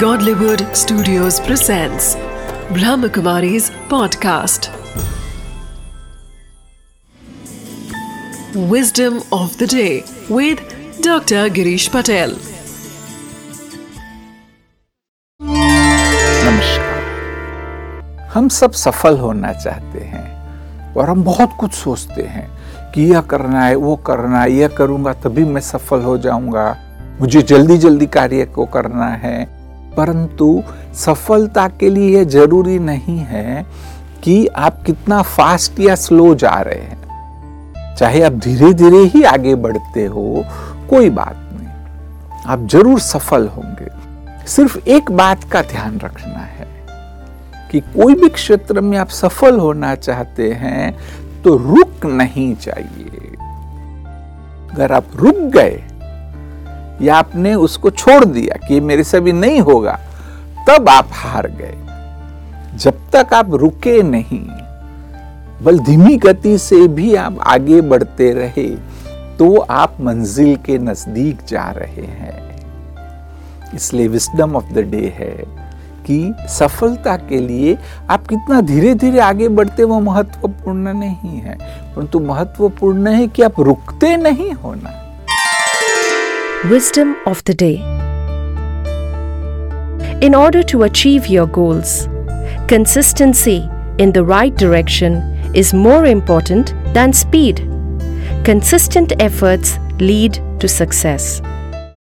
Godlywood Studios presents Brahmakumari's podcast. Wisdom of the day with Dr. Girish Patel. नमस्कार हम सब सफल होना चाहते हैं और हम बहुत कुछ सोचते हैं कि यह करना है वो करना है यह करूँगा तभी मैं सफल हो जाऊँगा मुझे जल्दी जल्दी कार्य को करना है परंतु सफलता के लिए यह ज़रूरी नहीं है कि आप कितना फास्ट या स्लो जा रहे हैं। चाहे आप धीरे धीरे ही आगे बढ़ते हो, कोई बात नहीं। आप ज़रूर सफल होंगे। सिर्फ़ एक बात का ध्यान रखना है कि कोई भी क्षेत्र में आप सफल होना चाहते हैं तो रुक नहीं चाहिए। अगर आप रुक गए या आपने उसको छोड़ दिया कि मेरे से भी नहीं होगा, तब आप हार गए। जब तक आप रुके नहीं, बल धीमी गति से भी आप आगे बढ़ते रहे तो आप मंजिल के नज़दीक जा रहे हैं। इसलिए विस्डम ऑफ़ द डे है कि सफलता के लिए आप कितना धीरे धीरे आगे बढ़ते वो महत्वपूर्ण नहीं है, परंतु महत्वपूर्ण है कि आप रुकते नहीं होना Wisdom of the Day In order to achieve your goals, consistency in the right direction is more important than speed. Consistent efforts lead to success.